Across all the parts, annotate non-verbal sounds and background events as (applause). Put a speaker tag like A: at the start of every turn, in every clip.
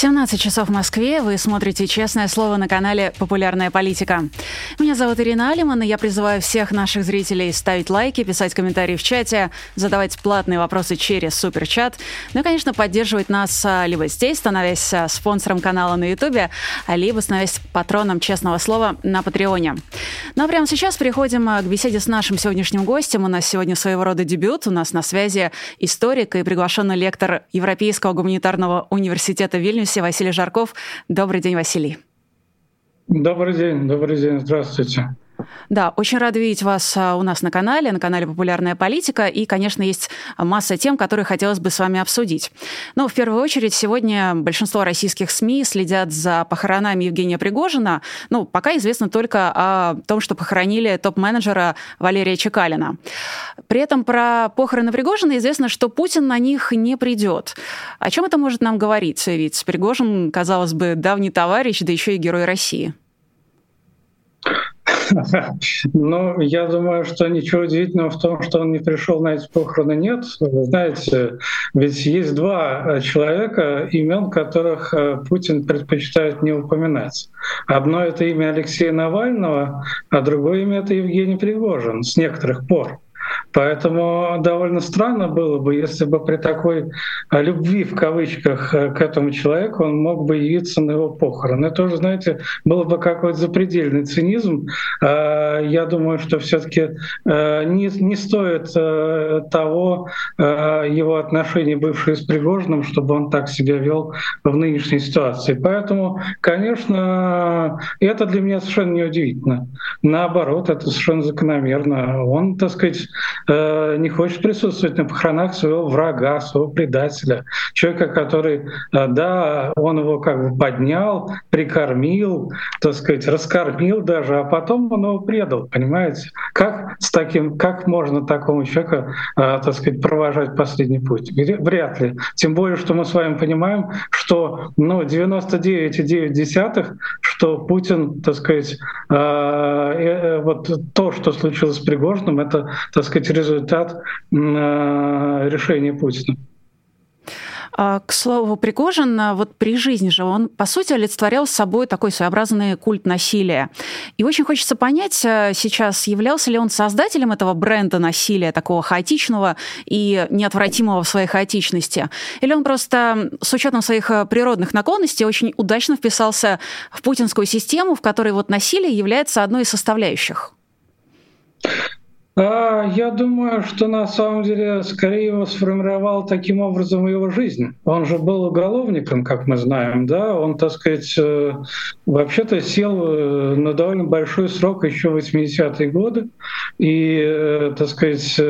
A: 17 часов в Москве. Вы смотрите «Честное слово» на канале «Популярная политика». Меня зовут Ирина Алиман, и я призываю всех наших зрителей ставить лайки, писать комментарии в чате, задавать платные вопросы через суперчат, ну и, конечно, поддерживать нас а, либо здесь, становясь а, спонсором канала на Ютубе, либо становясь патроном «Честного слова» на Патреоне. Ну а прямо сейчас переходим а, к беседе с нашим сегодняшним гостем. У нас сегодня своего рода дебют. У нас на связи историк и приглашенный лектор Европейского гуманитарного университета Вильнюс Вильнюсе Василий Жарков. Добрый день, Василий.
B: Добрый день, добрый день, здравствуйте.
A: Да, очень рада видеть вас а, у нас на канале, на канале «Популярная политика». И, конечно, есть масса тем, которые хотелось бы с вами обсудить. Но в первую очередь сегодня большинство российских СМИ следят за похоронами Евгения Пригожина. Ну, пока известно только о том, что похоронили топ-менеджера Валерия Чекалина. При этом про похороны Пригожина известно, что Путин на них не придет. О чем это может нам говорить? Ведь Пригожин, казалось бы, давний товарищ, да еще и герой России. (laughs)
B: Ну, я думаю, что ничего удивительного в том, что он не пришел на эти похороны, нет. Вы знаете, ведь есть два человека, имен которых э, Путин предпочитает не упоминать. Одно — это имя Алексея Навального, а другое имя — это Евгений Пригожин с некоторых пор. Поэтому довольно странно было бы, если бы при такой а, любви в кавычках э, к этому человеку он мог бы явиться на его похороны. Это уже, знаете, было бы какой-то запредельный цинизм. А, я думаю, что все-таки э, не, не стоит э, того его отношения, бывшие с Пригожиным, чтобы он так себя вел в нынешней ситуации. Поэтому, конечно, это для меня совершенно неудивительно. Наоборот, это совершенно закономерно. Он, так сказать, Э, не хочет присутствовать на похоронах своего врага, своего предателя, человека, который, э, да, он его как бы поднял, прикормил, так сказать, раскормил даже, а потом он его предал, понимаете? Как с таким, как можно такому человеку, э, так сказать, провожать последний путь? Вряд ли. Тем более, что мы с вами понимаем, что ну, 99,9, что Путин, так сказать, вот то, что случилось с Пригожным, это, так сказать, результат э, решения Путина.
A: А, к слову, Пригожин, а, вот при жизни же он, по сути, олицетворял собой такой своеобразный культ насилия. И очень хочется понять а, сейчас, являлся ли он создателем этого бренда насилия, такого хаотичного и неотвратимого в своей хаотичности. Или он просто с учетом своих природных наклонностей очень удачно вписался в путинскую систему, в которой вот насилие является одной из составляющих.
B: А, я думаю, что на самом деле скорее его сформировал таким образом его жизнь. Он же был уголовником, как мы знаем, да, он, так сказать, э, вообще-то сел э, на довольно большой срок еще в 80-е годы, и, э, так сказать,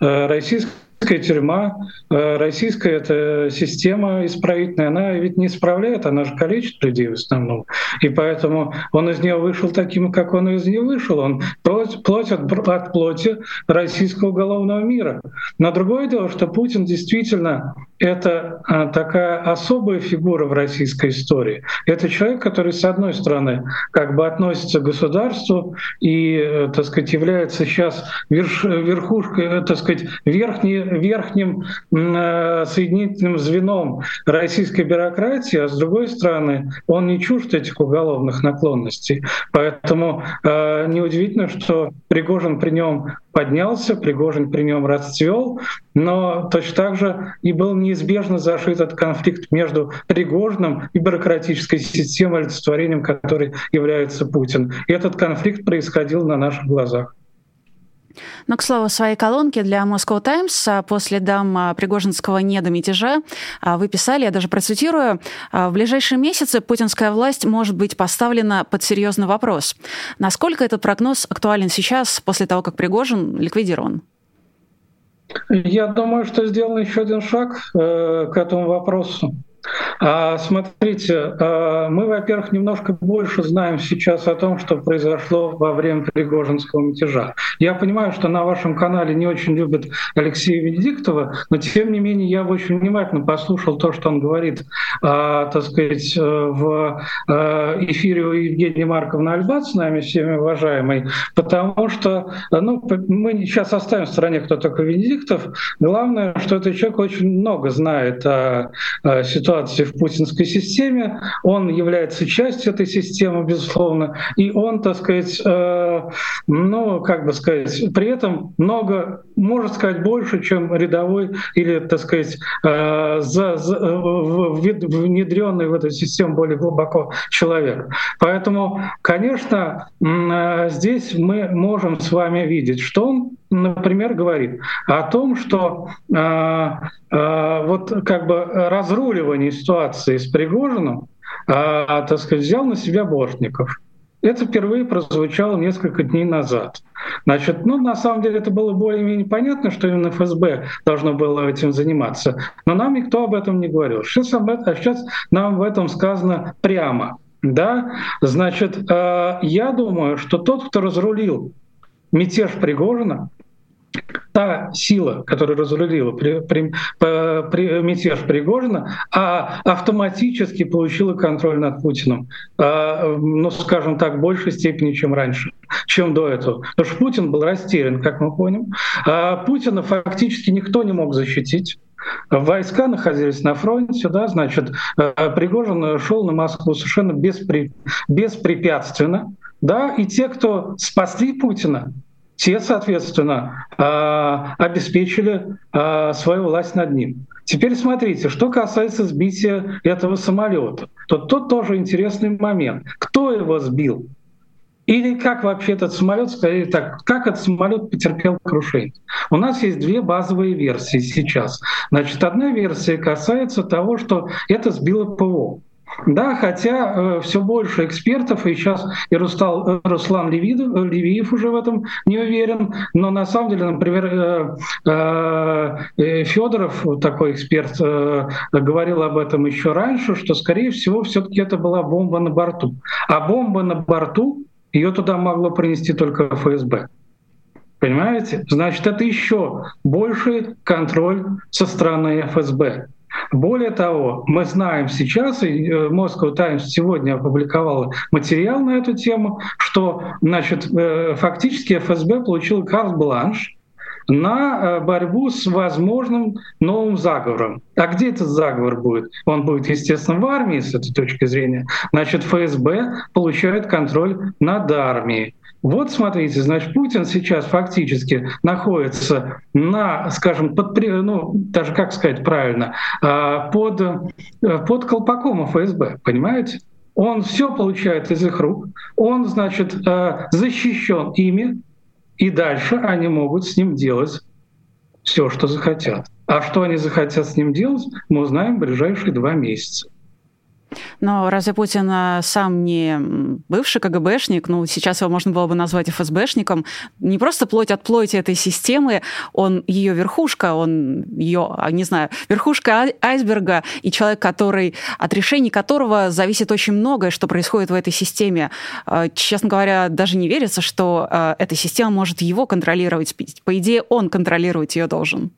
B: российская Российская тюрьма, э, российская эта система исправительная, она ведь не исправляет, она же калечит людей в основном. И поэтому он из нее вышел таким, как он из нее вышел. Он плоть, от, от плоти российского уголовного мира. Но другое дело, что Путин действительно это а, такая особая фигура в российской истории. Это человек, который, с одной стороны, как бы относится к государству и, э, так сказать, является сейчас верш, верхушкой, э, так сказать, верхней, верхним э, соединительным звеном российской бюрократии, а с другой стороны, он не чужд этих уголовных наклонностей. Поэтому э, неудивительно, что Пригожин при нем поднялся, Пригожин при нем расцвел, но точно так же и был неизбежно зашит этот конфликт между Пригожиным и бюрократической системой, олицетворением которой является Путин. И этот конфликт происходил на наших глазах.
A: Но, к слову, в своей колонке для Moscow Times а, после дам а, Пригожинского недомятежа а, вы писали, я даже процитирую, «В ближайшие месяцы путинская власть может быть поставлена под серьезный вопрос. Насколько этот прогноз актуален сейчас, после того, как Пригожин ликвидирован?
B: Я думаю, что сделан еще один шаг э, к этому вопросу. А, смотрите, а, мы, во-первых, немножко больше знаем сейчас о том, что произошло во время Пригожинского мятежа. Я понимаю, что на вашем канале не очень любят Алексея Венедиктова, но тем не менее я очень внимательно послушал то, что он говорит, а, так сказать, в эфире у Евгении Марковны Альбат с нами, всеми уважаемой, потому что ну, мы сейчас оставим в стороне, кто такой Венедиктов. Главное, что этот человек очень много знает о, о ситуации в путинской системе, он является частью этой системы, безусловно, и он, так сказать, э, ну, как бы сказать, при этом много, может сказать, больше, чем рядовой или, так сказать, э, за, за, внедренный в эту систему более глубоко человек. Поэтому, конечно, э, здесь мы можем с вами видеть, что он например, говорит о том, что э, э, вот как бы разруливание ситуации с Пригожиным, э, так сказать, взял на себя Бортников. Это впервые прозвучало несколько дней назад. Значит, ну, на самом деле это было более-менее понятно, что именно ФСБ должно было этим заниматься. Но нам никто об этом не говорил. Сейчас, об этом, а сейчас нам в этом сказано прямо. Да? Значит, э, я думаю, что тот, кто разрулил мятеж Пригожина, та сила, которая разрулила при, при, при, мятеж Пригожина, а автоматически получила контроль над Путиным, а, ну, скажем так, в большей степени, чем раньше, чем до этого. Потому что Путин был растерян, как мы помним. А Путина фактически никто не мог защитить. Войска находились на фронте, да, значит, а, Пригожин шел на Москву совершенно беспри, беспрепятственно, да, и те, кто спасли Путина, те, соответственно, а, обеспечили а, свою власть над ним. Теперь смотрите, что касается сбития этого самолета, то тут тоже интересный момент. Кто его сбил? Или как вообще этот самолет, скорее так, как этот самолет потерпел крушение? У нас есть две базовые версии сейчас. Значит, одна версия касается того, что это сбило ПВО. Да, хотя э, все больше экспертов, и сейчас и Рустал, э, Руслан Левидов, э, Левиев уже в этом не уверен, но на самом деле, например, э, э, э Федоров, такой эксперт, э, говорил об этом еще раньше, что, скорее всего, все-таки это была бомба на борту. А бомба на борту, ее туда могло принести только ФСБ. Понимаете? Значит, это еще больший контроль со стороны ФСБ. Более того, мы знаем сейчас, и э, Moscow Times сегодня опубликовала материал на эту тему, что значит, э, фактически ФСБ получил карт-бланш на э, борьбу с возможным новым заговором. А где этот заговор будет? Он будет, естественно, в армии с этой точки зрения. Значит, ФСБ получает контроль над армией. Вот смотрите, значит, Путин сейчас фактически находится на, скажем, под, ну, даже как сказать правильно, а, под, э, под колпаком ФСБ, понимаете? Он все получает из их рук, он, значит, э, защищен ими, и дальше они могут с ним делать все, что захотят. А что они захотят с ним делать, мы узнаем в ближайшие два месяца.
A: Но разве Путин э, сам не бывший КГБшник, ну, сейчас его можно было бы назвать ФСБшником, не просто плоть от плоти этой системы, он ее верхушка, он ее, а, не знаю, верхушка айсберга и человек, который, от решений которого зависит очень многое, что происходит в этой системе. Э, честно говоря, даже не верится, что э, эта система может его контролировать. По идее, он контролировать ее должен.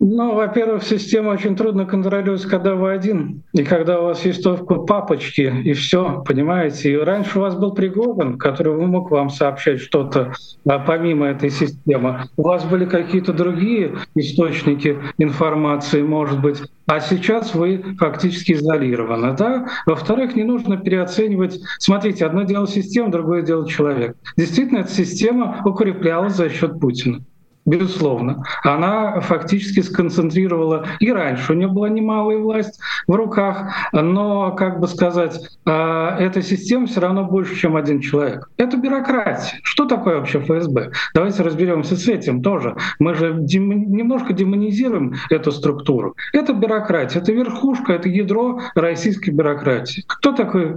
B: Ну, во-первых, систему очень трудно контролировать, когда вы один, и когда у вас есть только папочки, и все, понимаете. И раньше у вас был Пригожин, который мог вам сообщать что-то а, помимо этой системы. У вас были какие-то другие источники информации, может быть, а сейчас вы фактически изолированы. Да? Во-вторых, не нужно переоценивать. Смотрите, одно дело система, другое дело человек. Действительно, эта система укреплялась за счет Путина безусловно. Она фактически сконцентрировала и раньше у нее была немалая власть в руках, но, как бы сказать, а, эта система все равно больше, чем один человек. Это бюрократия. Что такое вообще ФСБ? Давайте разберемся с этим тоже. Мы же дем... немножко демонизируем эту структуру. Это бюрократия, это верхушка, это ядро российской бюрократии. Кто, такой,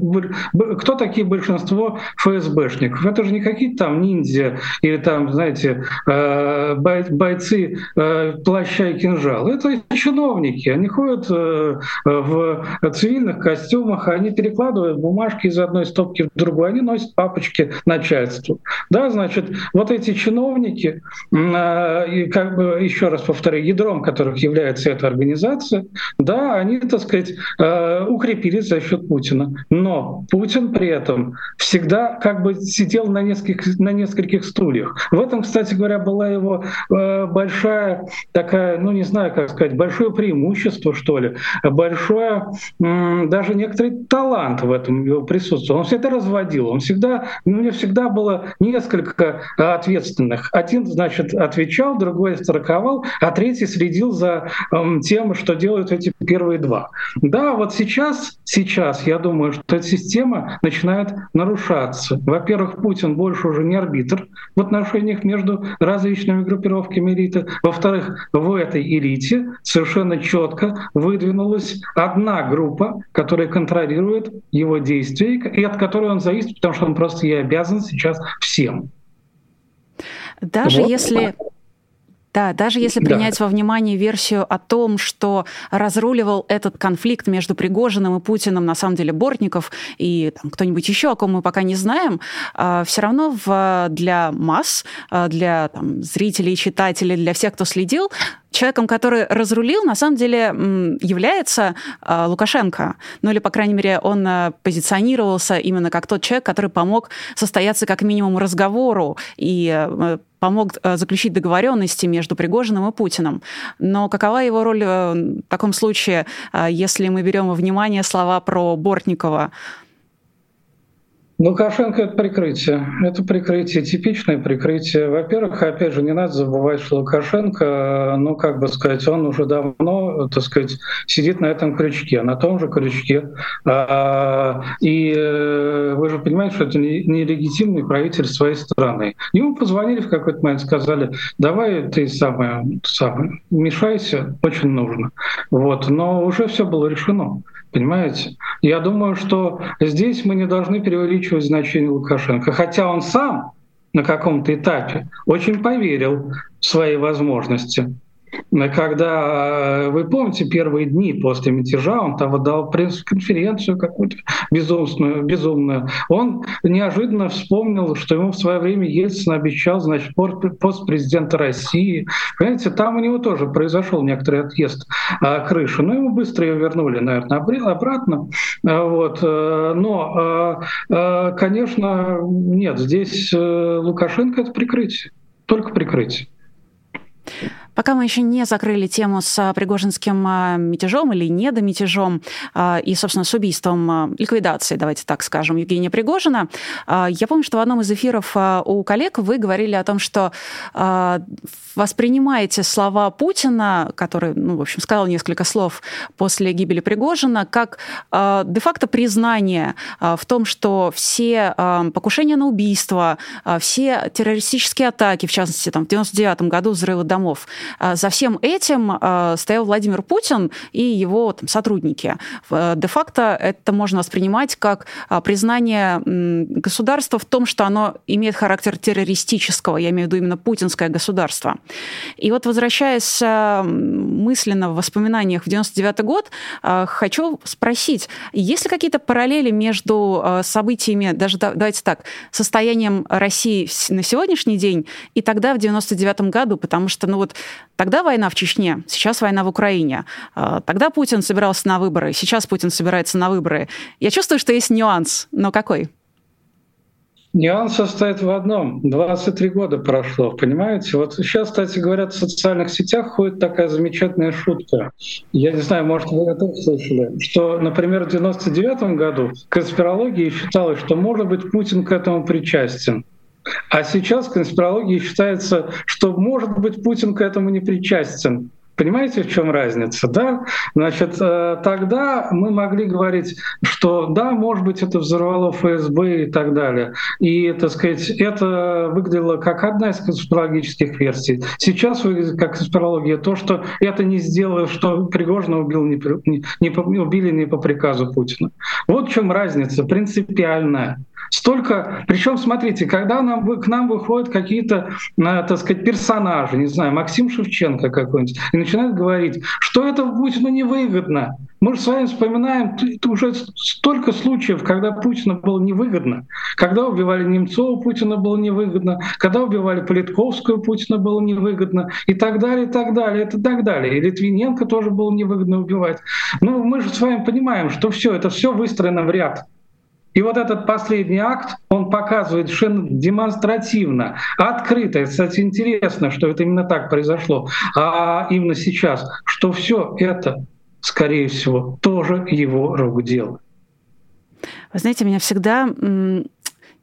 B: кто такие большинство ФСБшников? Это же не какие-то там ниндзя или там, знаете, а, бойцы плаща и кинжал. Это чиновники, они ходят в цивильных костюмах, они перекладывают бумажки из одной стопки в другую, они носят папочки начальству. Да, значит, вот эти чиновники, и как бы еще раз повторяю, ядром которых является эта организация, да, они, так сказать, укрепились за счет Путина. Но Путин при этом всегда как бы сидел на нескольких, на нескольких стульях. В этом, кстати говоря, была его э, большая такая, ну не знаю, как сказать, большое преимущество, что ли, большое, э, даже некоторый талант в этом его присутствовал. Он всегда разводил, он всегда, у него всегда было несколько ответственных. Один, значит, отвечал, другой страховал, а третий следил за э, тем, что делают эти первые два. Да, вот сейчас, сейчас я думаю, что эта система начинает нарушаться. Во-первых, Путин больше уже не арбитр в отношениях между различными группировками элиты. Во-вторых, в этой элите совершенно четко выдвинулась одна группа, которая контролирует его действия и от которой он зависит, потому что он просто ей обязан сейчас всем.
A: Даже вот. если да, даже если принять да. во внимание версию о том, что разруливал этот конфликт между Пригожиным и Путиным, на самом деле, Бортников и там, кто-нибудь еще, о ком мы пока не знаем, э, все равно в, для масс, э, для там, зрителей, читателей, для всех, кто следил, человеком, который разрулил, на самом деле является э, Лукашенко. Ну или, по крайней мере, он позиционировался именно как тот человек, который помог состояться как минимум разговору и помог э, заключить договоренности между Пригожиным и Путиным. Но какова его роль э, в таком случае, э, если мы берем во внимание слова про Бортникова?
B: Лукашенко — это прикрытие. Это прикрытие, типичное прикрытие. Во-первых, опять же, не надо забывать, что Лукашенко, ну, как бы сказать, он уже давно, так сказать, сидит на этом крючке, на том же крючке. А, и э, вы же понимаете, что это нелегитимный правитель своей страны. Ему позвонили в какой-то момент, сказали, давай ты самое, самое, мешайся, очень нужно. Вот. Но уже все было решено. Понимаете? Я думаю, что здесь мы не должны преувеличивать значение Лукашенко. Хотя он сам на каком-то этапе очень поверил в свои возможности когда, э, вы помните, первые дни после мятежа, он там дал пресс-конференцию какую-то безумную, безумную. Он неожиданно вспомнил, что ему в свое время Ельцин обещал, значит, пост президента России. Понимаете, там у него тоже произошел некоторый отъезд а, крыши, но ему быстро ее вернули, наверное, обратно. А, вот. Э, но, конечно, нет, здесь э, Лукашенко — это прикрытие, только прикрытие.
A: Пока мы еще не закрыли тему с а, Пригожинским а, мятежом или недомятежом а, и, собственно, с убийством, ликвидацией, давайте так скажем, Евгения Пригожина, я помню, что в одном из эфиров у коллег вы говорили о том, что воспринимаете слова Путина, который, ну, в общем, сказал несколько слов после гибели Пригожина, как де-факто признание в том, что все покушения на убийство, все террористические атаки, в частности, там, в 99 году взрывы домов, за всем этим а, стоял Владимир Путин и его там, сотрудники. Де-факто это можно воспринимать как а, признание государства в том, что оно имеет характер террористического, я имею в виду именно путинское государство. И вот возвращаясь мысленно в воспоминаниях в 99 год, хочу спросить, есть ли какие-то параллели между событиями, даже давайте так, состоянием России на сегодняшний день и тогда в 99 году, потому что, ну вот, Тогда война в Чечне, сейчас война в Украине. А, тогда Путин собирался на выборы, сейчас Путин собирается на выборы. Я чувствую, что есть нюанс, но какой?
B: Нюанс состоит в одном. 23 года прошло, понимаете? Вот сейчас, кстати, говорят, в социальных сетях ходит такая замечательная шутка. Я не знаю, может, вы это слышали, что, например, в 99 году конспирология считалось, что, может быть, Путин к этому причастен. А сейчас в конспирологии считается, что, может быть, Путин к этому не причастен. Понимаете, в чем разница? Да? Значит, э, тогда мы могли говорить, что да, может быть, это взорвало ФСБ и так далее. И, так сказать, это выглядело как одна из конспирологических версий. Сейчас выглядит как конспирология то, что это не сделало, что Пригожина убил не, не, не, убили не по приказу Путина. Вот в чем разница принципиальная. Столько, причем, смотрите, когда нам, к нам выходят какие-то, так сказать, персонажи, не знаю, Максим Шевченко какой-нибудь, и начинают говорить, что это Путину невыгодно. Мы же с вами вспоминаем уже столько случаев, когда Путину было невыгодно. Когда убивали Немцова, Путина было невыгодно. Когда убивали Политковскую, Путина было невыгодно. И так далее, и так далее, и так далее. И Литвиненко тоже было невыгодно убивать. Ну, мы же с вами понимаем, что все это все выстроено в ряд. И вот этот последний акт, он показывает совершенно демонстративно, открыто. Кстати, интересно, что это именно так произошло, а именно сейчас, что все это, скорее всего, тоже его рук дело.
A: Вы знаете, меня всегда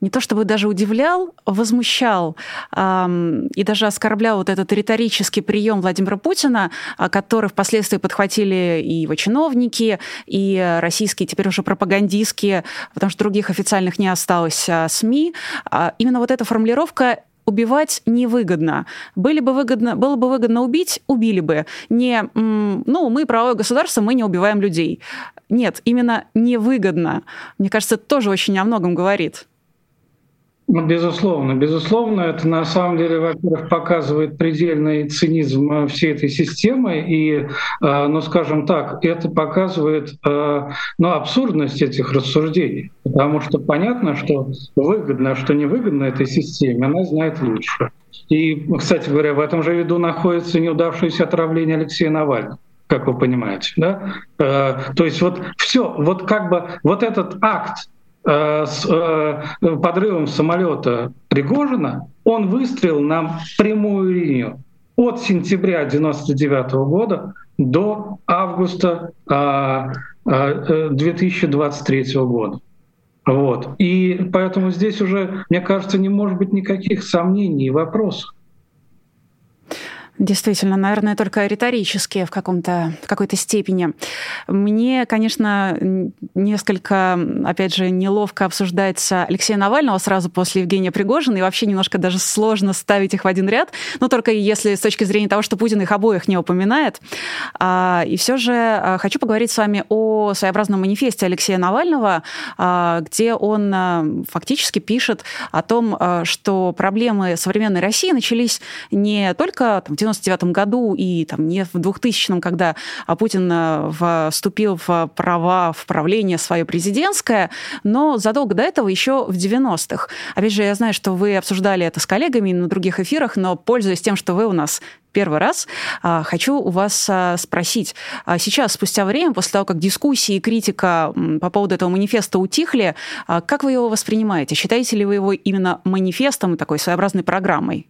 A: не то чтобы даже удивлял, возмущал эм, и даже оскорблял вот этот риторический прием Владимира Путина, а, который впоследствии подхватили и его чиновники, и российские теперь уже пропагандистские, потому что других официальных не осталось а, СМИ. А, именно вот эта формулировка убивать невыгодно. Были бы выгодно, было бы выгодно убить, убили бы. Не, ну, мы правое государство, мы не убиваем людей. Нет, именно невыгодно. Мне кажется, это тоже очень о многом говорит.
B: Ну, безусловно, безусловно, это на самом деле, во-первых, показывает предельный цинизм э, всей этой системы, и, э, ну, скажем так, это показывает, э, ну, абсурдность этих рассуждений, потому что понятно, что выгодно, а что невыгодно этой системе, она знает лучше. И, кстати говоря, в этом же виду находится неудавшееся отравление Алексея Навального как вы понимаете, да? То есть вот все, вот как бы вот этот акт Э, с э, подрывом самолета Пригожина, он выстрелил на прямую линию от сентября 1999 года до августа 2023 э, года. Вот. И поэтому здесь уже, мне кажется, не может быть никаких сомнений и вопросов.
A: Действительно, наверное, только риторические в, каком-то, в какой-то степени. Мне, конечно, несколько, опять же, неловко обсуждается Алексея Навального сразу после Евгения Пригожина, и вообще немножко даже сложно ставить их в один ряд, но только если с точки зрения того, что Путин их обоих не упоминает. А, и все же а, хочу поговорить с вами о своеобразном манифесте Алексея Навального, а, где он фактически пишет о том, что проблемы современной России начались не только там, в 99 году и там, не в 2000-м, когда а, Путин э, вступил в права в правление свое президентское, но задолго до этого еще в 90-х. Опять же, я знаю, что вы обсуждали это с коллегами на других эфирах, но пользуясь тем, что вы у нас первый раз, а, хочу у вас а, спросить. Сейчас, спустя время, после того, как дискуссии и критика по поводу этого манифеста утихли, как вы его воспринимаете? Считаете ли вы его именно манифестом, такой своеобразной программой?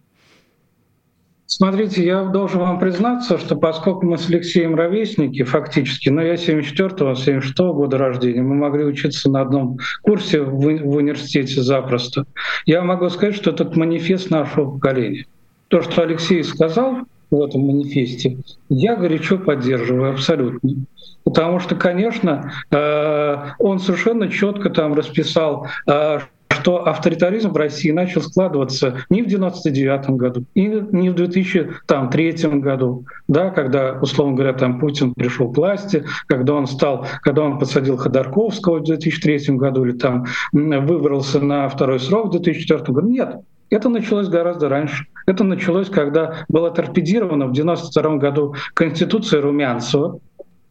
B: Смотрите, я должен вам признаться, что поскольку мы с Алексеем ровесники, фактически, но я 74-го, 76-го года рождения, мы могли учиться на одном курсе в, в университете запросто, я могу сказать, что это манифест нашего поколения. То, что Алексей сказал в этом манифесте, я горячо поддерживаю абсолютно. Потому что, конечно, э, он совершенно четко там расписал, э, что авторитаризм в России начал складываться не в 99 году, и не в 2003 году, да, когда, условно говоря, там Путин пришел к власти, когда он стал, когда он посадил Ходорковского в 2003 году или там выбрался на второй срок в 2004 году. Нет, это началось гораздо раньше. Это началось, когда была торпедирована в 1992 году Конституция Румянцева,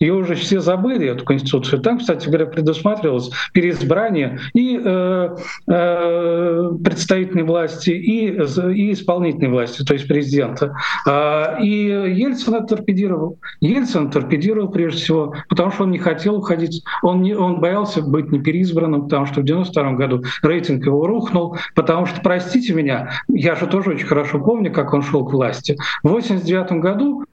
B: ее уже все забыли, эту конституцию. Там, кстати говоря, предусматривалось переизбрание и э, э, представительной власти, и, и исполнительной власти, то есть президента. А, и Ельцин это торпедировал. Ельцин торпедировал прежде всего, потому что он не хотел уходить, он, не, он боялся быть не переизбранным, потому что в 92 году рейтинг его рухнул, потому что, простите меня, я же тоже очень хорошо помню, как он шел к власти. В 89 году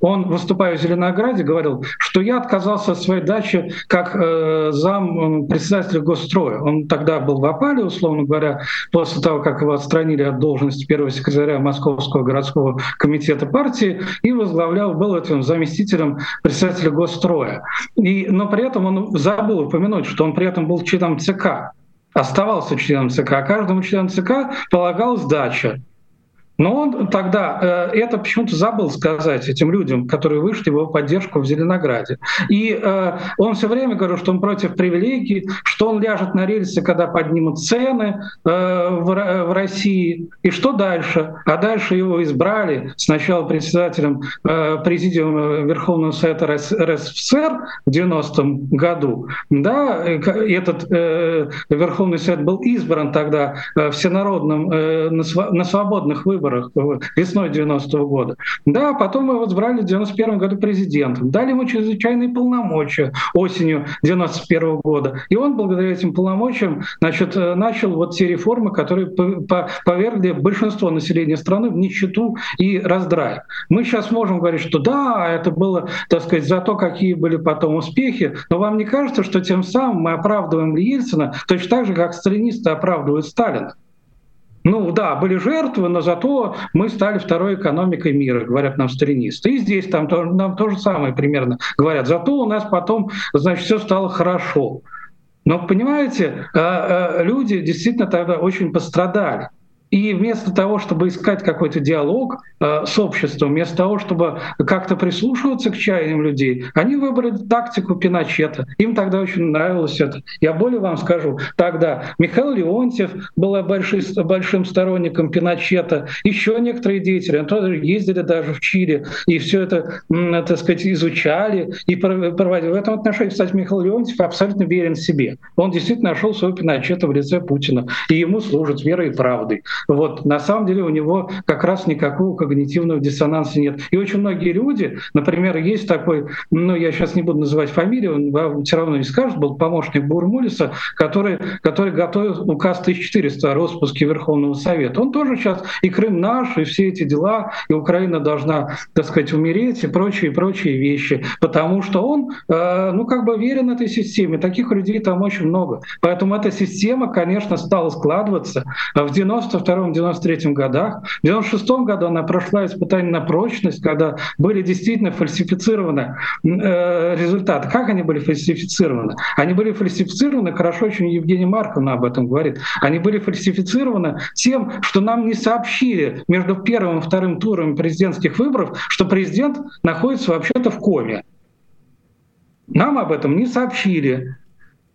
B: он, выступая в Зеленограде, говорил, что я отказался от своей дачи как э, зам председателя Госстроя. Он тогда был в опале, условно говоря, после того, как его отстранили от должности первого секретаря Московского городского комитета партии и возглавлял, был этим заместителем председателя Госстроя. И, но при этом он забыл упомянуть, что он при этом был членом ЦК оставался членом ЦК. А каждому члену ЦК полагалась дача. Но он тогда э, это почему-то забыл сказать этим людям, которые вышли в его поддержку в Зеленограде. И э, он все время говорил, что он против привилегий, что он ляжет на рельсы, когда поднимут цены э, в, в России. И что дальше? А дальше его избрали сначала председателем э, президиума Верховного Совета РСФСР в 90-м году. Да, этот э, Верховный Совет был избран тогда э, всенародным э, на, св- на свободных выборах выборах весной 90 -го года. Да, потом его избрали в 91 году президентом. Дали ему чрезвычайные полномочия осенью 91 года. И он благодаря этим полномочиям значит, э, начал вот те реформы, которые повергли большинство населения страны в нищету и раздрай. Мы сейчас можем говорить, что да, это было, так сказать, за то, какие были потом успехи, но вам не кажется, что тем самым мы оправдываем Ельцина точно так же, как сталинисты оправдывают Сталина? Ну да, были жертвы, но зато мы стали второй экономикой мира, говорят нам сталинисты. И здесь там нам то же самое примерно говорят. Зато у нас потом, значит, все стало хорошо. Но понимаете, а, а, люди действительно тогда очень пострадали. И вместо того, чтобы искать какой-то диалог э, с обществом, вместо того, чтобы как-то прислушиваться к чаяниям людей, они выбрали тактику Пиночета. Им тогда очень нравилось это. Я более вам скажу, тогда Михаил Леонтьев был большим, большим сторонником Пиночета, еще некоторые деятели, они тоже ездили даже в Чили, и все это, так сказать, изучали и проводили. В этом отношении, кстати, Михаил Леонтьев абсолютно верен себе. Он действительно нашел своего Пиночета в лице Путина, и ему служит верой и правдой. Вот на самом деле у него как раз никакого когнитивного диссонанса нет. И очень многие люди, например, есть такой, ну я сейчас не буду называть фамилию, он вам все равно не скажет, был помощник Бурмулиса, который, который готовил указ 1400 о распуске Верховного Совета. Он тоже сейчас и Крым наш, и все эти дела, и Украина должна, так сказать, умереть, и прочие, прочие вещи. Потому что он, э, ну как бы верен этой системе. Таких людей там очень много. Поэтому эта система, конечно, стала складываться. В 92 92-93 годах. В 96 году она прошла испытание на прочность, когда были действительно фальсифицированы э, результаты. Как они были фальсифицированы? Они были фальсифицированы, хорошо очень Евгений Марковна об этом говорит, они были фальсифицированы тем, что нам не сообщили между первым и вторым туром президентских выборов, что президент находится вообще-то в коме. Нам об этом не сообщили.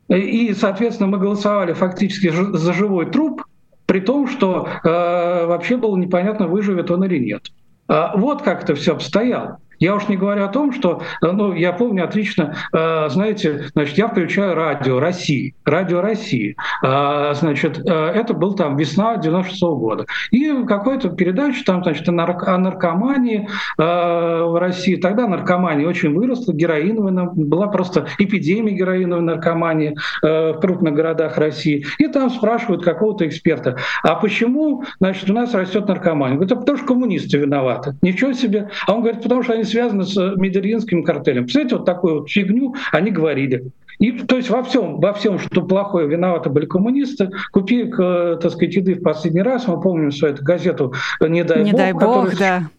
B: И, соответственно, мы голосовали фактически за живой труп, при том, что э, вообще было непонятно, выживет он или нет. А вот как это все обстояло. Я уж не говорю о том, что, э, ну, я помню отлично, э, знаете, значит, я включаю радио России, радио России, э, значит, это был там весна 96 -го года, и какой-то передача там, значит, о, нарк о наркомании в России, тогда наркомания очень выросла, героиновая, была просто эпидемия героиновой наркомании в крупных городах России, и там спрашивают какого-то эксперта, а почему, значит, у нас растет наркомания? Говорит, а потому что коммунисты виноваты. Ничего себе. А он говорит, потому что они связаны с Медельинским картелем. Представляете, вот такую вот фигню они говорили. И, то есть во всем, во всем, что плохое, виноваты были коммунисты. Купи, э, так сказать, еды в последний раз. Мы помним свою эту газету «Не дай
A: Не
B: бог».
A: дай бог, да.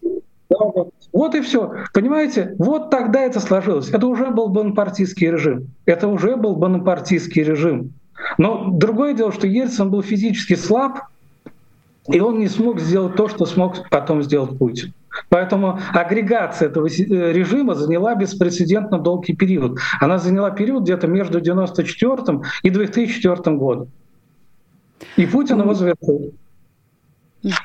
B: Вот и все. Понимаете, вот тогда это сложилось. Это уже был бонапартийский режим. Это уже был бонапартийский режим. Но другое дело, что Ельцин был физически слаб, и он не смог сделать то, что смог потом сделать Путин. Поэтому агрегация этого э, режима заняла беспрецедентно долгий период. Она заняла период где-то между 1994 и 2004 годом. И Путин его завершил.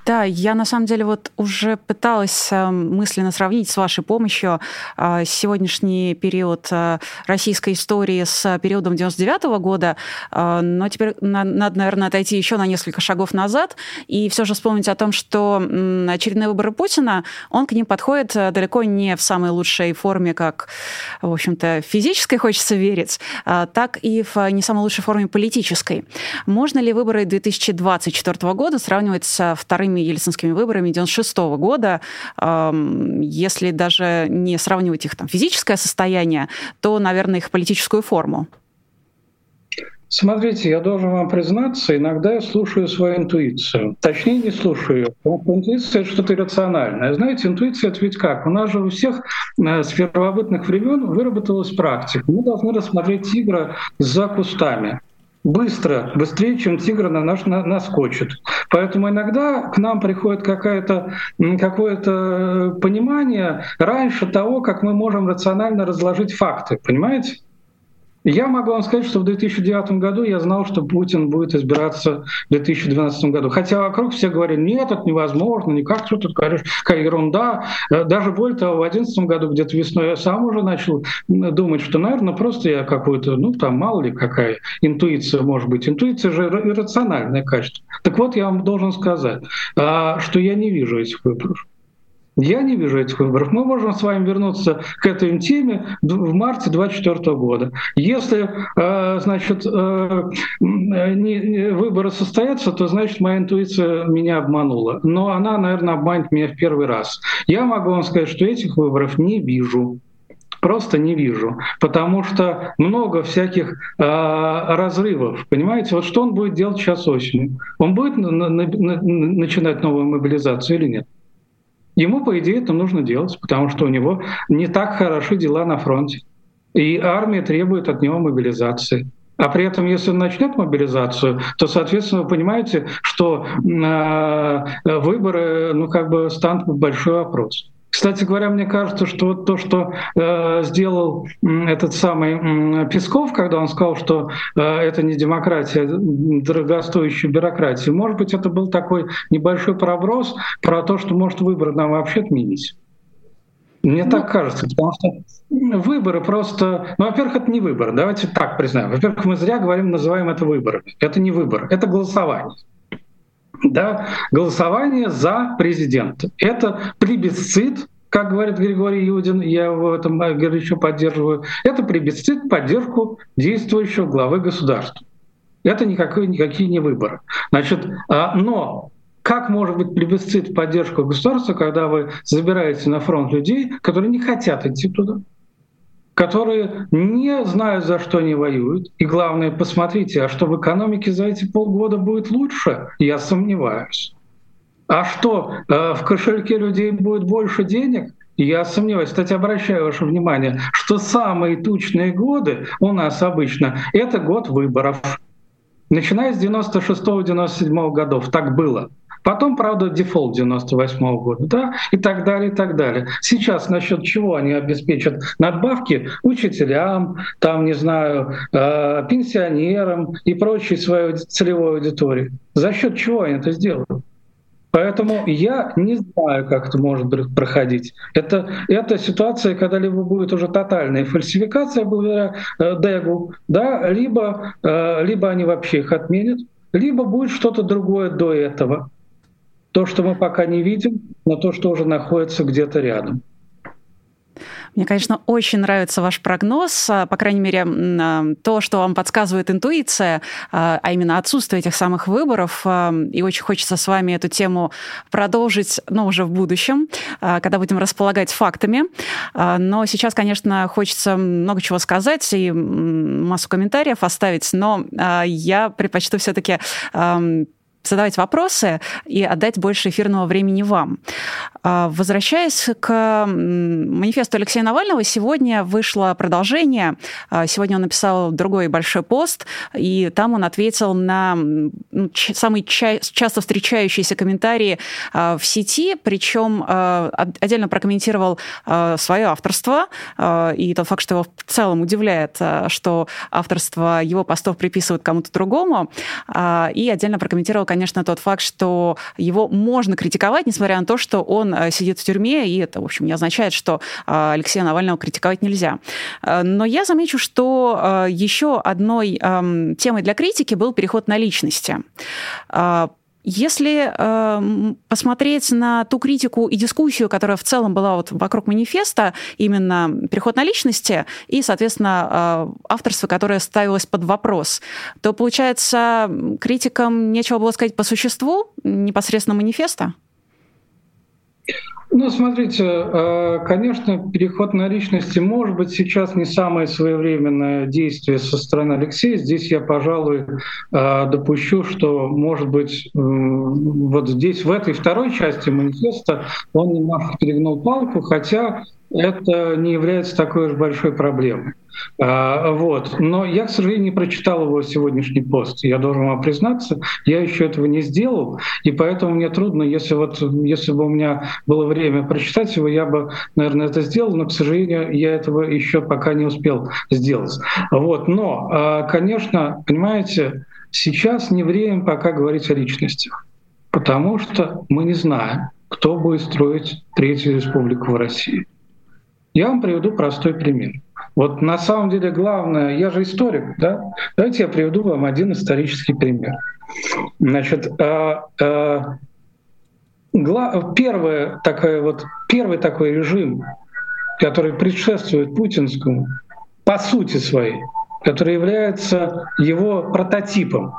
A: Да, я на самом деле вот уже пыталась э, мысленно сравнить с вашей помощью э, сегодняшний период э, российской истории с периодом 99 -го года, но теперь надо, наверное, отойти еще на несколько шагов назад и все же вспомнить о том, что очередные выборы Путина, он к ним подходит далеко не в самой лучшей форме, как, в общем-то, физической, хочется верить, так и в не самой лучшей форме политической. Можно ли выборы 2024 года сравнивать с вторыми ельцинскими выборами 96 года, если даже не сравнивать их там физическое состояние, то, наверное, их политическую форму.
B: Смотрите, я должен вам признаться, иногда я слушаю свою интуицию. Точнее, не слушаю ее. Интуиция — это что-то иррациональное. Знаете, интуиция — это ведь как? У нас же у всех э, с первобытных времен выработалась практика. Мы должны рассмотреть тигра за кустами быстро, быстрее, чем тигр на нас наскочит. Поэтому иногда к нам приходит какое-то какое понимание раньше того, как мы можем рационально разложить факты, понимаете? Я могу вам сказать, что в 2009 году я знал, что Путин будет избираться в 2012 году. Хотя вокруг все говорили, нет, это невозможно, никак, что тут говоришь, какая ерунда. Э, даже более того, в 2011 году, где-то весной, я сам уже начал думать, что, наверное, просто я какую-то, ну, там, мало ли какая интуиция может быть. Интуиция же иррациональное качество. Так вот, я вам должен сказать, а, что я не вижу этих выборов. Я не вижу этих выборов. Мы можем с вами вернуться к этой теме в марте 2024 года. Если, э, значит, э, выборы состоятся, то, значит, моя интуиция меня обманула. Но она, наверное, обманет меня в первый раз. Я могу вам сказать, что этих выборов не вижу просто не вижу, потому что много всяких э, разрывов, понимаете? Вот что он будет делать сейчас осенью? Он будет на, на, на, начинать новую мобилизацию или нет? Ему, по идее, это нужно делать, потому что у него не так хороши дела на фронте. И армия требует от него мобилизации. А при этом, если он начнет мобилизацию, то, соответственно, вы понимаете, что э, выборы, ну, как бы станут большой вопрос. Кстати говоря, мне кажется, что вот то, что э, сделал этот самый э, Песков, когда он сказал, что э, это не демократия, а дорогостоящая бюрократия, может быть, это был такой небольшой проброс про то, что может выборы нам вообще отменить. Мне ну, так кажется, потому что выборы просто... Ну, во-первых, это не выбор, давайте так признаем. Во-первых, мы зря говорим, называем это выборами. Это не выбор, это голосование да, голосование за президента. Это плебисцит, как говорит Григорий Юдин, я в этом горячо поддерживаю, это плебисцит поддержку действующего главы государства. Это никакой, никакие не выборы. Значит, а, но как может быть плебисцит в поддержку государства, когда вы забираете на фронт людей, которые не хотят идти туда? Которые не знают, за что они воюют. И главное, посмотрите, а что в экономике за эти полгода будет лучше, я сомневаюсь. А что, э, в кошельке людей будет больше денег? Я сомневаюсь. Кстати, обращаю ваше внимание, что самые тучные годы у нас обычно — это год выборов. Начиная с 96-97 годов так было. Потом, правда, дефолт 98 -го года, да, и так далее, и так далее. Сейчас насчет чего они обеспечат надбавки учителям, там, не знаю, э, пенсионерам и прочей своей целевой аудитории. За счет чего они это сделают? Поэтому я не знаю, как это может проходить. Это, это ситуация, когда либо будет уже тотальная фальсификация благодаря э, Дегу, да, либо, э, либо они вообще их отменят, либо будет что-то другое до этого то, что мы пока не видим, но то, что уже находится где-то рядом.
A: Мне, конечно, очень нравится ваш прогноз, а, по крайней мере, а, то, что вам подсказывает интуиция, а, а именно отсутствие этих самых выборов. И очень хочется с вами эту тему продолжить, но уже в будущем, когда будем располагать фактами. Но сейчас, конечно, хочется много чего сказать и массу комментариев оставить, но я предпочту все-таки задавать вопросы и отдать больше эфирного времени вам. А, возвращаясь к манифесту Алексея Навального, сегодня вышло продолжение. А, сегодня он написал другой большой пост, и там он ответил на самые часто встречающиеся комментарии а, в сети, причем отдельно прокомментировал свое авторство и тот факт, что его в целом удивляет, что авторство его постов приписывают кому-то другому, и отдельно прокомментировал, конечно, тот факт, что его можно критиковать, несмотря на то, что он э, сидит в тюрьме, и это, в общем, не означает, что э, Алексея Навального критиковать нельзя. Э, но я замечу, что еще одной эм, темой для критики был переход на личности. Если э, посмотреть на ту критику и дискуссию, которая в целом была вот вокруг манифеста, именно переход на личности и, соответственно, э, авторство, которое ставилось под вопрос, то, получается, критикам нечего было сказать по существу непосредственно манифеста?
B: Ну, смотрите, э, конечно, переход на личности может быть сейчас не самое своевременное действие со стороны Алексея. Здесь я, пожалуй, э, допущу, что, может быть, вот здесь, в этой второй части манифеста, он немножко перегнул палку, хотя это не является такой уж большой проблемой. А, вот. Но я, к сожалению, не прочитал его сегодняшний пост. Я должен вам признаться, я еще этого не сделал, и поэтому мне трудно, если вот, если бы у меня было время прочитать его, я бы, наверное, это сделал, но, к сожалению, я этого еще пока не успел сделать. Вот. Но, а, конечно, понимаете, сейчас не время пока говорить о личностях, потому что мы не знаем, кто будет строить Третью Республику в России. Я вам приведу простой пример. Вот на самом деле главное, я же историк, да? Давайте я приведу вам один исторический пример. Значит, а, а, первое такое вот, первый такой режим, который предшествует путинскому, по сути своей, который является его прототипом,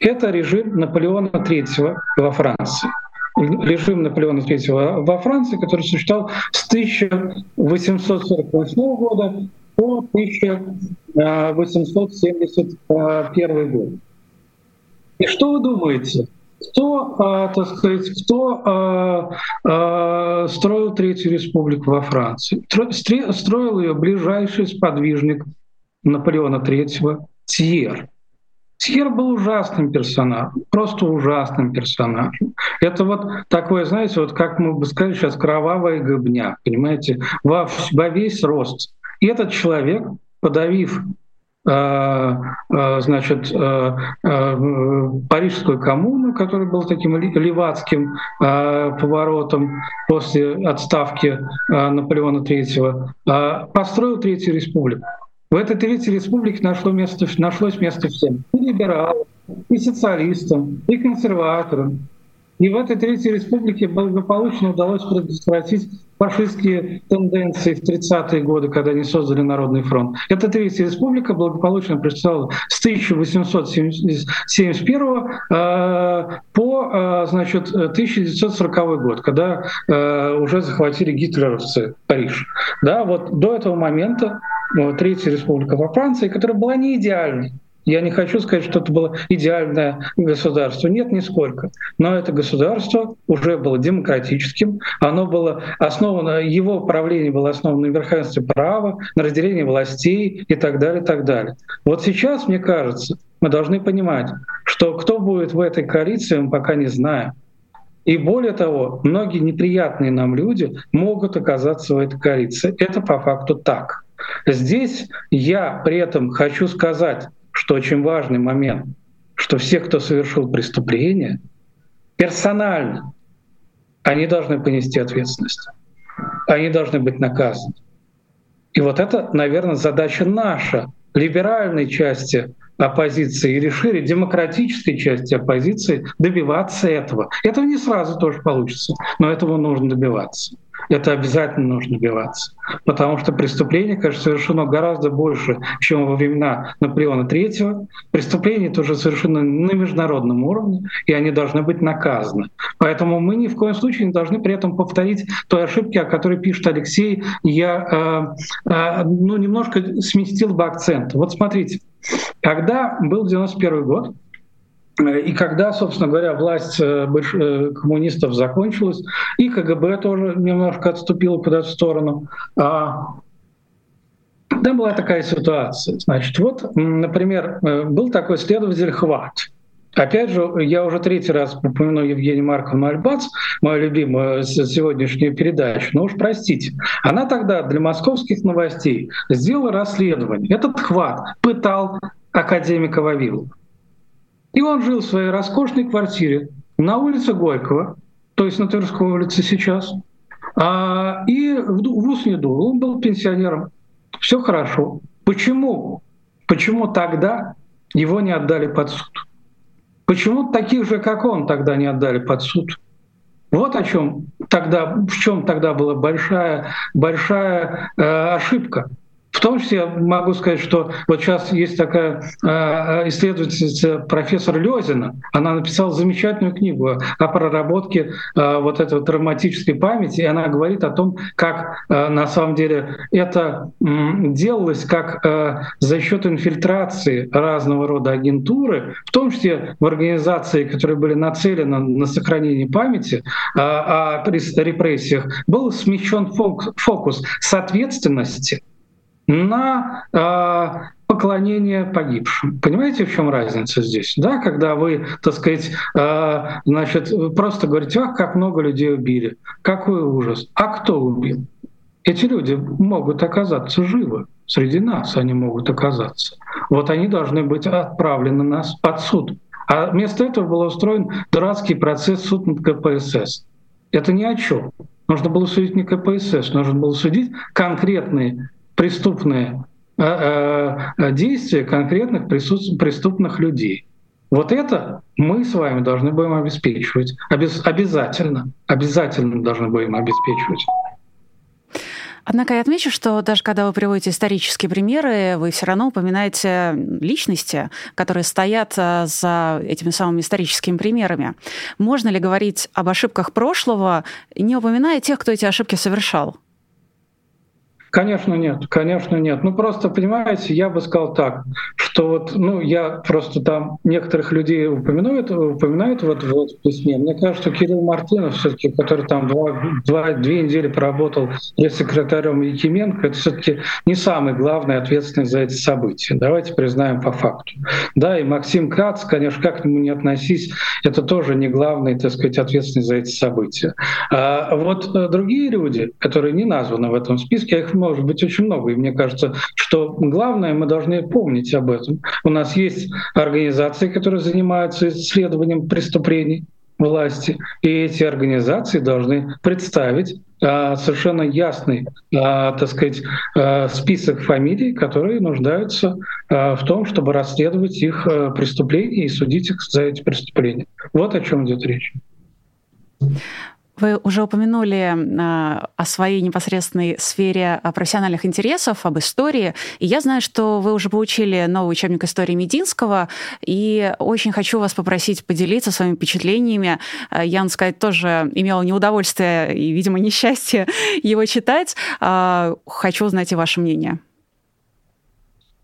B: это режим Наполеона III во Франции режим Наполеона III во Франции, который существовал с 1848 года по 1871 год. И что вы думаете? Кто, а, так сказать, кто а, а, строил Третью Республику во Франции? Строил ее ближайший сподвижник Наполеона III Тьер. Тьер был ужасным персонажем, просто ужасным персонажем. Это вот такое, знаете, вот как мы бы сказали сейчас, кровавая гобня, понимаете, во, во весь рост. И этот человек, подавив э, э, значит, э, Парижскую коммуну, который был таким левацким поворотом после отставки Наполеона III, построил Третью республику. В этой Третьей республике нашло место, нашлось место всем. И либералам, и социалистам, и консерваторам. И в этой Третьей республике благополучно удалось предотвратить фашистские тенденции в 30-е годы, когда они создали Народный фронт. Эта Третья республика благополучно представила с 1871 э, по э, значит, 1940 год, когда э, уже захватили гитлеровцы Париж. Да, вот до этого момента Третья республика во Франции, которая была не идеальной, я не хочу сказать, что это было идеальное государство. Нет, нисколько. Но это государство уже было демократическим. Оно было основано, его правление было основано на верховенстве права, на разделении властей и так далее, и так далее. Вот сейчас, мне кажется, мы должны понимать, что кто будет в этой коалиции, мы пока не знаем. И более того, многие неприятные нам люди могут оказаться в этой коалиции. Это по факту так. Здесь я при этом хочу сказать, что очень важный момент, что все, кто совершил преступление, персонально, они должны понести ответственность. Они должны быть наказаны. И вот это, наверное, задача наша, либеральной части оппозиции или шире демократической части оппозиции добиваться этого. Этого не сразу тоже получится, но этого нужно добиваться это обязательно нужно добиваться. Потому что преступление, конечно, совершено гораздо больше, чем во времена Наполеона III. Преступления тоже совершены на международном уровне, и они должны быть наказаны. Поэтому мы ни в коем случае не должны при этом повторить той ошибки, о которой пишет Алексей. Я э, э, ну, немножко сместил бы акцент. Вот смотрите, когда был 91 год, и когда, собственно говоря, власть э, э, коммунистов закончилась, и КГБ тоже немножко отступило куда-то в сторону, а, да, была такая ситуация. Значит, вот, например, э, был такой следователь Хват. Опять же, я уже третий раз упомяну Евгению Марковну Альбац, мою любимую сегодняшнюю передачу, но уж простите. Она тогда для московских новостей сделала расследование. Этот хват пытал академика Вавилова. И он жил в своей роскошной квартире на улице Горького, то есть на Тверской улице сейчас, а, и в, ус не дул. Он был пенсионером. Все хорошо. Почему? Почему тогда его не отдали под суд? Почему таких же, как он, тогда не отдали под суд? Вот о чем тогда, в чем тогда была большая, большая э, ошибка. В том числе я могу сказать, что вот сейчас есть такая э, исследовательница профессор Лезина, она написала замечательную книгу о проработке э, вот этой травматической памяти, и она говорит о том, как э, на самом деле это делалось как за счет инфильтрации разного рода агентуры, в том числе в организации, которые были нацелены на сохранение памяти о репрессиях, был смещен фокус с ответственности на э, поклонение погибшим. Понимаете, в чем разница здесь? Да, когда вы, так сказать, э, значит, просто говорите, ах, как много людей убили, какой ужас. А кто убил? Эти люди могут оказаться живы. Среди нас они могут оказаться. Вот они должны быть отправлены нас под суд. А вместо этого был устроен дурацкий процесс суд над КПСС. Это ни о чем. Нужно было судить не КПСС, нужно было судить конкретные преступные э, э, действия конкретных преступных людей. Вот это мы с вами должны будем обеспечивать. Обязательно. Обязательно должны будем обеспечивать.
A: Однако я отмечу, что даже когда вы приводите исторические примеры, вы все равно упоминаете личности, которые стоят э, за этими самыми историческими примерами. Можно ли говорить об ошибках прошлого, не упоминая тех, кто эти ошибки совершал?
B: Конечно, нет, конечно, нет. Ну просто, понимаете, я бы сказал так, что вот, ну, я просто там некоторых людей упоминают, упоминают вот, вот в письме. Мне кажется, что Кирилл Мартынов все-таки, который там два, два, две недели проработал пресс-секретарем Якименко, это все-таки не самый главный ответственный за эти события. Давайте признаем по факту. Да, и Максим Кац, конечно, как к нему не относись, это тоже не главный, так сказать, ответственный за эти события. А вот э, другие люди, которые не названы в этом списке, я их может быть очень много. И мне кажется, что главное, мы должны помнить об этом. У нас есть организации, которые занимаются исследованием преступлений власти, и эти организации должны представить а, совершенно ясный, а, так сказать, а, список фамилий, которые нуждаются в том, чтобы расследовать их преступления и судить их за эти преступления. Вот о чем идет речь.
A: Вы уже упомянули э, о своей непосредственной сфере а, профессиональных интересов, об истории. И я знаю, что вы уже получили новый учебник истории Мединского, и очень хочу вас попросить поделиться своими впечатлениями. Э, я, надо сказать, тоже имела неудовольствие и, видимо, несчастье (laughs) его читать. Хочу узнать и ваше мнение.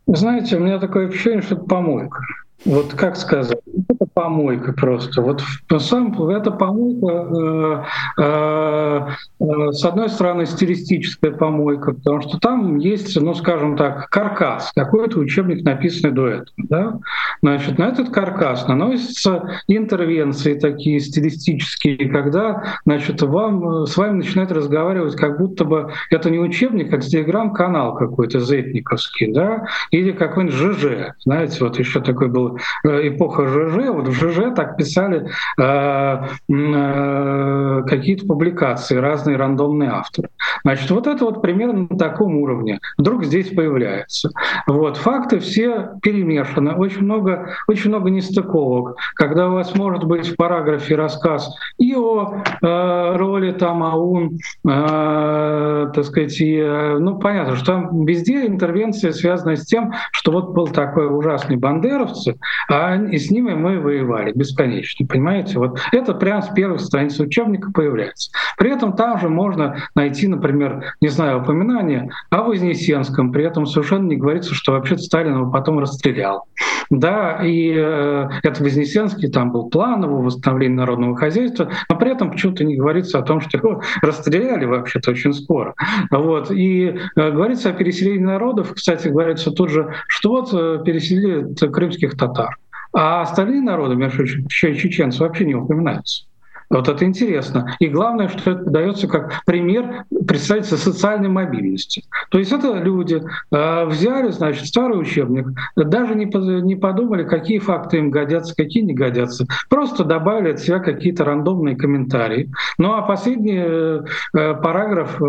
B: Знаете, у меня такое ощущение, что это помойка. Вот как сказать, это помойка просто. Вот на самом это помойка, э, э, э, с одной стороны, стилистическая помойка, потому что там есть, ну, скажем так, каркас, какой-то учебник, написанный до этого. Да? Значит, на этот каркас наносятся интервенции такие стилистические, когда значит, вам, с вами начинают разговаривать, как будто бы это не учебник, а телеграм-канал какой-то зетниковский, да? или какой-нибудь ЖЖ. Знаете, вот еще такой был Э, эпоха ЖЖ, вот в ЖЖ так писали э, э, какие-то публикации, разные рандомные авторы. Значит, вот это вот примерно на таком уровне. Вдруг здесь появляется. Вот. Факты все перемешаны, очень много, очень много нестыковок. Когда у вас может быть в параграфе рассказ и о э, роли там АУН, э, так сказать, и, ну понятно, что там везде интервенция связана с тем, что вот был такой ужасный бандеровцы, а с ними мы воевали бесконечно, понимаете? Вот это прямо с первых страниц учебника появляется. При этом там же можно найти, например, не знаю, упоминание о Вознесенском, при этом совершенно не говорится, что вообще Сталин его потом расстрелял. Да, и э, это Вознесенский, там был план его восстановления народного хозяйства, но при этом почему-то не говорится о том, что его расстреляли вообще-то очень скоро. Вот. И э, говорится о переселении народов, кстати, говорится тут же, что вот э, переселили крымских татар. А остальные народы, между чеченцы, вообще не упоминаются. Вот это интересно. И главное, что это дается как пример представителя социальной мобильности. То есть это люди э, взяли, значит, старый учебник, даже не, подумали, какие факты им годятся, какие не годятся. Просто добавили от себя какие-то рандомные комментарии. Ну а последний э, э параграф,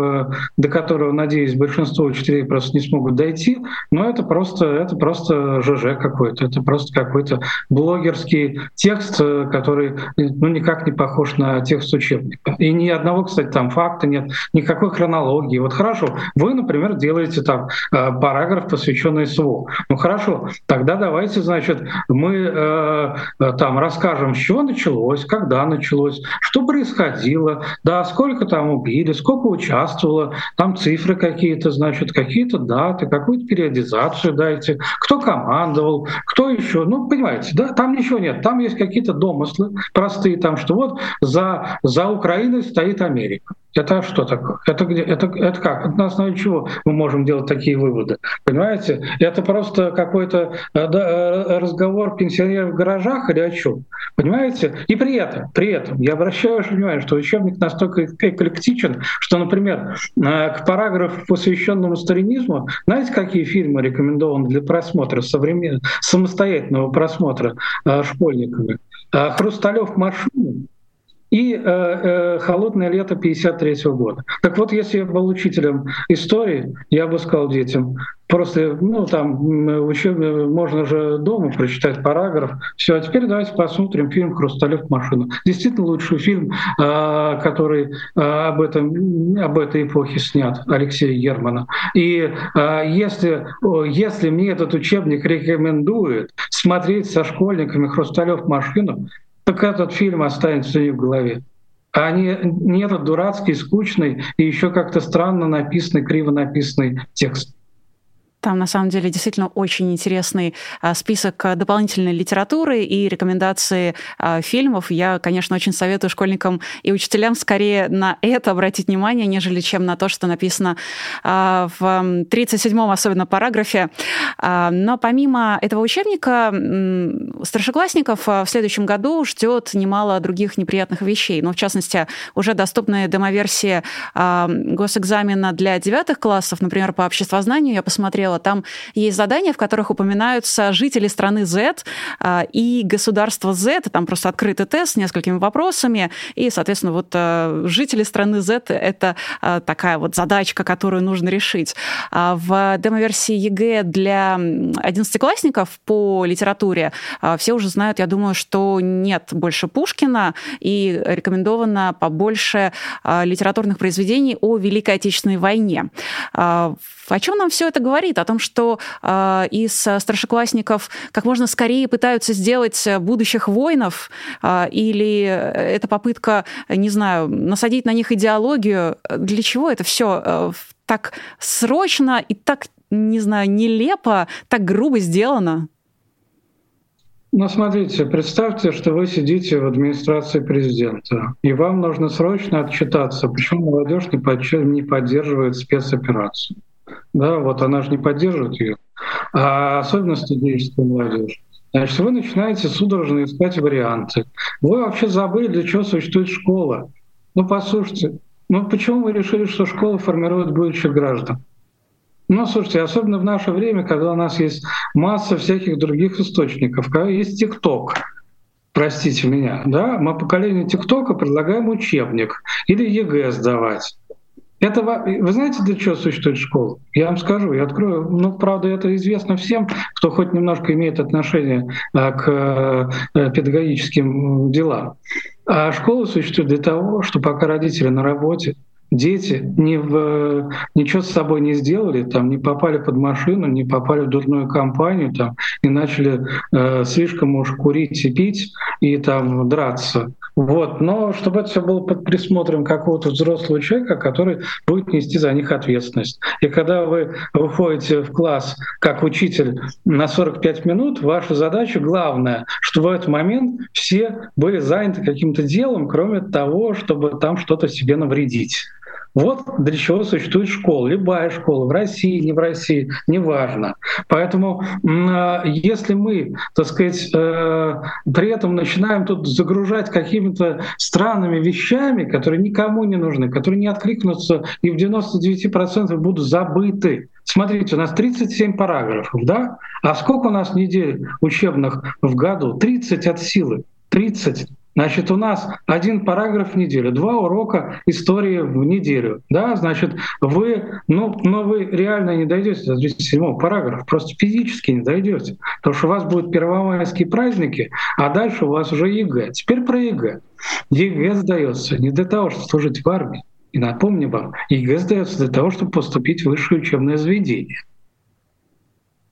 B: до которого, надеюсь, большинство учителей просто не смогут дойти, но это просто, это просто ЖЖ какой-то, это просто какой-то блогерский текст, который ну, никак не похож на текст учебника. И ни одного, кстати, там факта нет, никакой хронологии. Вот хорошо, вы, например, делаете там э, параграф, посвященный СВО. Ну хорошо, тогда давайте, значит, мы э, э, там расскажем, с чего началось, когда началось, что происходило, да, сколько там убили, сколько участвовало, там цифры какие-то, значит, какие-то даты, какую-то периодизацию дайте, кто командовал, кто еще, ну, понимаете, да, там ничего нет, там есть какие-то домыслы простые, там, что вот за, за Украиной стоит Америка. Это что такое? Это, где, это, это как? На основе чего мы можем делать такие выводы? Понимаете? Это просто какой-то э, да, э, разговор пенсионеров в гаражах или о чем? Понимаете? И при этом, при этом я обращаю ваше внимание, что учебник настолько эклектичен, что, например, э, к параграфу, посвященному сталинизму, знаете, какие фильмы рекомендованы для просмотра, современ... самостоятельного просмотра школьниками? Хрусталев машину и э, э, холодное лето 53 года. Так вот, если я был учителем истории, я бы сказал детям, просто, ну, там, учебе можно же дома прочитать параграф. Все, а теперь давайте посмотрим фильм «Хрусталев машину». Действительно лучший фильм, э, который э, об, этом, об этой эпохе снят, Алексея Германа. И э, если, если мне этот учебник рекомендует смотреть со школьниками «Хрусталев машину», так этот фильм останется у них в голове. А не, не этот дурацкий, скучный и еще как-то странно написанный, криво написанный текст.
A: Там, на самом деле, действительно очень интересный а, список а, дополнительной литературы и рекомендации а, фильмов. Я, конечно, очень советую школьникам и учителям скорее на это обратить внимание, нежели чем на то, что написано в 37-м, особенно параграфе. Но помимо этого учебника, старшеклассников в следующем году ждет немало других неприятных вещей. Ну, в частности, уже доступная демоверсия госэкзамена для девятых классов, например, по обществознанию, я посмотрела, читала, там есть задания, в которых упоминаются жители страны Z а, и государство Z. Там просто открытый тест с несколькими вопросами. И, соответственно, вот а, жители страны Z — это а, такая вот задачка, которую нужно решить. В демо-версии ЕГЭ для одиннадцатиклассников по литературе все уже знают, я думаю, что нет больше Пушкина, и рекомендовано побольше литературных произведений о Великой Отечественной войне. О чем нам все это говорит? О том, что э, из старшеклассников как можно скорее пытаются сделать будущих воинов, э, или это попытка, не знаю, насадить на них идеологию? Для чего это все э, так срочно и так, не знаю, нелепо, так грубо сделано?
B: Ну, смотрите, представьте, что вы сидите в администрации президента, и вам нужно срочно отчитаться, почему молодежь не поддерживает спецоперацию. Да, вот она же не поддерживает ее. А особенно студенческая молодежь. Значит, вы начинаете судорожно искать варианты. Вы вообще забыли, для чего существует школа. Ну, послушайте, ну почему вы решили, что школа формирует будущих граждан? Ну, слушайте, особенно в наше время, когда у нас есть масса всяких других источников, когда есть ТикТок, простите меня, да, мы поколению ТикТока предлагаем учебник или ЕГЭ сдавать. Это, вы знаете, для чего существует школа? Я вам скажу, я открою. Ну, правда, это известно всем, кто хоть немножко имеет отношение а, к э, педагогическим делам. А школа существует для того, что пока родители на работе, дети не в, ничего с собой не сделали, там, не попали под машину, не попали в дурную компанию, там, не начали э, слишком уж курить и пить и там драться. Вот. Но чтобы это все было под присмотром какого-то взрослого человека, который будет нести за них ответственность. И когда вы выходите в класс как учитель на 45 минут, ваша задача главная, чтобы в этот момент все были заняты каким-то делом, кроме того, чтобы там что-то себе навредить. Вот для чего существует школа. Любая школа, в России, не в России, неважно. Поэтому а, если мы, так сказать, э, при этом начинаем тут загружать какими-то странными вещами, которые никому не нужны, которые не откликнутся и в 99% будут забыты. Смотрите, у нас 37 параграфов, да? А сколько у нас недель учебных в году? 30 от силы. 30. Значит, у нас один параграф в неделю, два урока истории в неделю. Да, значит, вы, ну, но вы реально не дойдете до 37 параграфа, просто физически не дойдете. Потому что у вас будут первомайские праздники, а дальше у вас уже ЕГЭ. Теперь про ЕГЭ. ЕГЭ сдается не для того, чтобы служить в армии. И напомню вам, ЕГЭ сдается для того, чтобы поступить в высшее учебное заведение.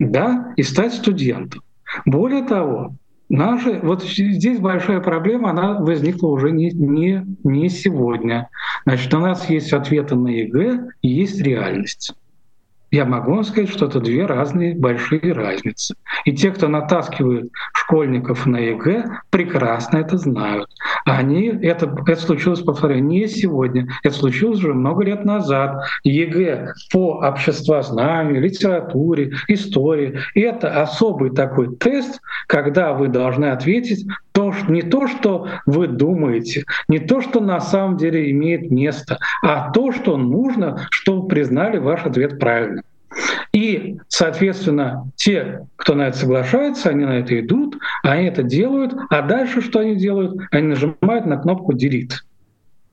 B: Да, и стать студентом. Более того, Наши, вот здесь большая проблема, она возникла уже не, не, не сегодня. Значит, у нас есть ответы на ЕГЭ есть реальность. Я могу вам сказать, что это две разные большие разницы. И те, кто натаскивает школьников на ЕГЭ, прекрасно это знают. Они, это, это случилось, повторяю, не сегодня, это случилось уже много лет назад. ЕГЭ по обществознанию, литературе, истории — это особый такой тест, когда вы должны ответить то, не то, что вы думаете, не то, что на самом деле имеет место, а то, что нужно, чтобы признали ваш ответ правильным. И, соответственно, те, кто на это соглашается, они на это идут, они это делают, а дальше что они делают? Они нажимают на кнопку «Delete».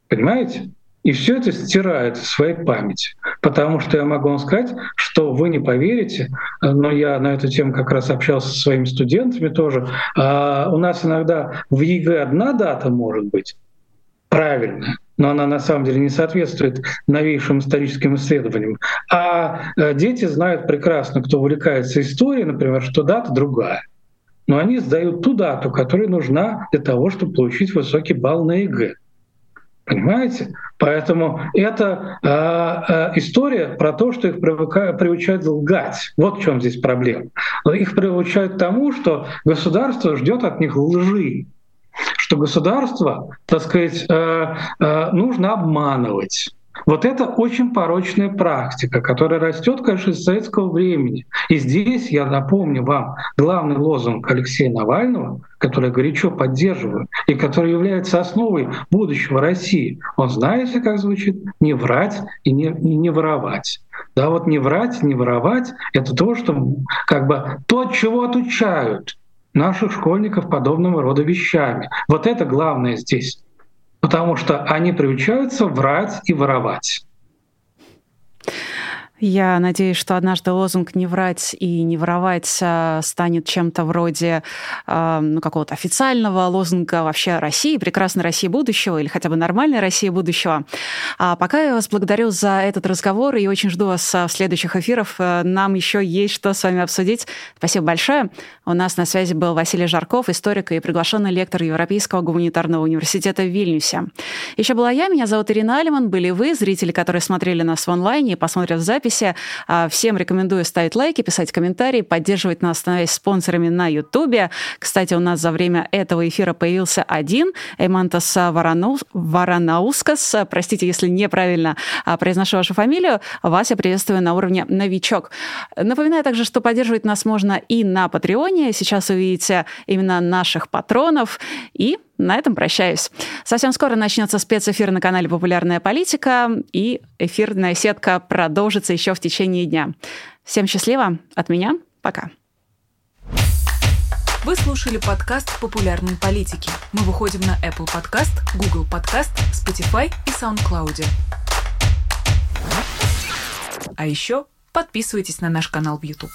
B: Понимаете? И все это стирает в своей памяти. Потому что я могу вам сказать, что вы не поверите, но я на эту тему как раз общался со своими студентами тоже. А у нас иногда в ЕГЭ одна дата может быть правильная, но она на самом деле не соответствует новейшим историческим исследованиям. А э, дети знают прекрасно, кто увлекается историей, например, что дата другая. Но они сдают ту дату, которая нужна для того, чтобы получить высокий балл на ЕГЭ. Понимаете? Поэтому это э, э, история про то, что их приучают лгать. Вот в чем здесь проблема. Их приучают к тому, что государство ждет от них лжи что государство, так сказать, э, э, нужно обманывать. Вот это очень порочная практика, которая растет, конечно, с советского времени. И здесь я напомню вам главный лозунг Алексея Навального, который я горячо поддерживаю и который является основой будущего России. Он знаете, как звучит? Не врать и не, и не воровать. Да, вот не врать, не воровать — это то, что как бы то, чего отучают наших школьников подобного рода вещами. Вот это главное здесь. Потому что они приучаются врать и воровать.
A: Я надеюсь, что однажды лозунг «не врать и не воровать» а, станет чем-то вроде э, ну, какого-то официального лозунга вообще России, прекрасной России будущего или хотя бы нормальной России будущего. А пока я вас благодарю за этот разговор и очень жду вас в следующих эфирах. Нам еще есть что с вами обсудить. Спасибо большое. У нас на связи был Василий Жарков, историк и приглашенный лектор Европейского гуманитарного университета в Вильнюсе. Еще была я, меня зовут Ирина Алиман, были вы, зрители, которые смотрели нас в онлайне и посмотрят в записи. А, всем рекомендую ставить лайки, писать комментарии, поддерживать нас, становясь спонсорами на Ютубе. Кстати, у нас за время этого эфира появился один, Эмантас Варанаускас. Простите, если неправильно а, произношу вашу фамилию. Вас я приветствую на уровне новичок. Напоминаю также, что поддерживать нас можно и на Патреоне. Сейчас увидите именно наших патронов. И на этом прощаюсь. Совсем скоро начнется спецэфир на канале «Популярная политика», и эфирная сетка продолжится еще в течение дня. Всем счастливо. От меня. Пока.
C: Вы слушали подкаст «Популярные политики». Мы выходим на Apple Podcast, Google Podcast, Spotify и SoundCloud. А еще подписывайтесь на наш канал в YouTube.